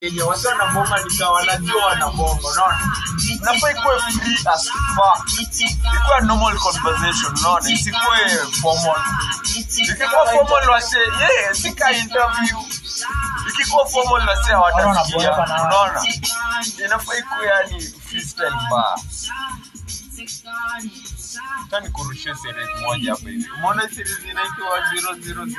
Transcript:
yenye watu wanabonga ni sawa wanajua wanabonga unaona? Unafaa ikuwe free as fuck. Ikuwe normal conversation unaona? Isikuwe formal. Ikikuwa formal wase yeah sika interview. Ikikuwa formal wase hawatasikia unaona? Inafaa ikuwe yani freestyle bar tani kurushia series moja hapa hivi. Umeona series inaitwa 000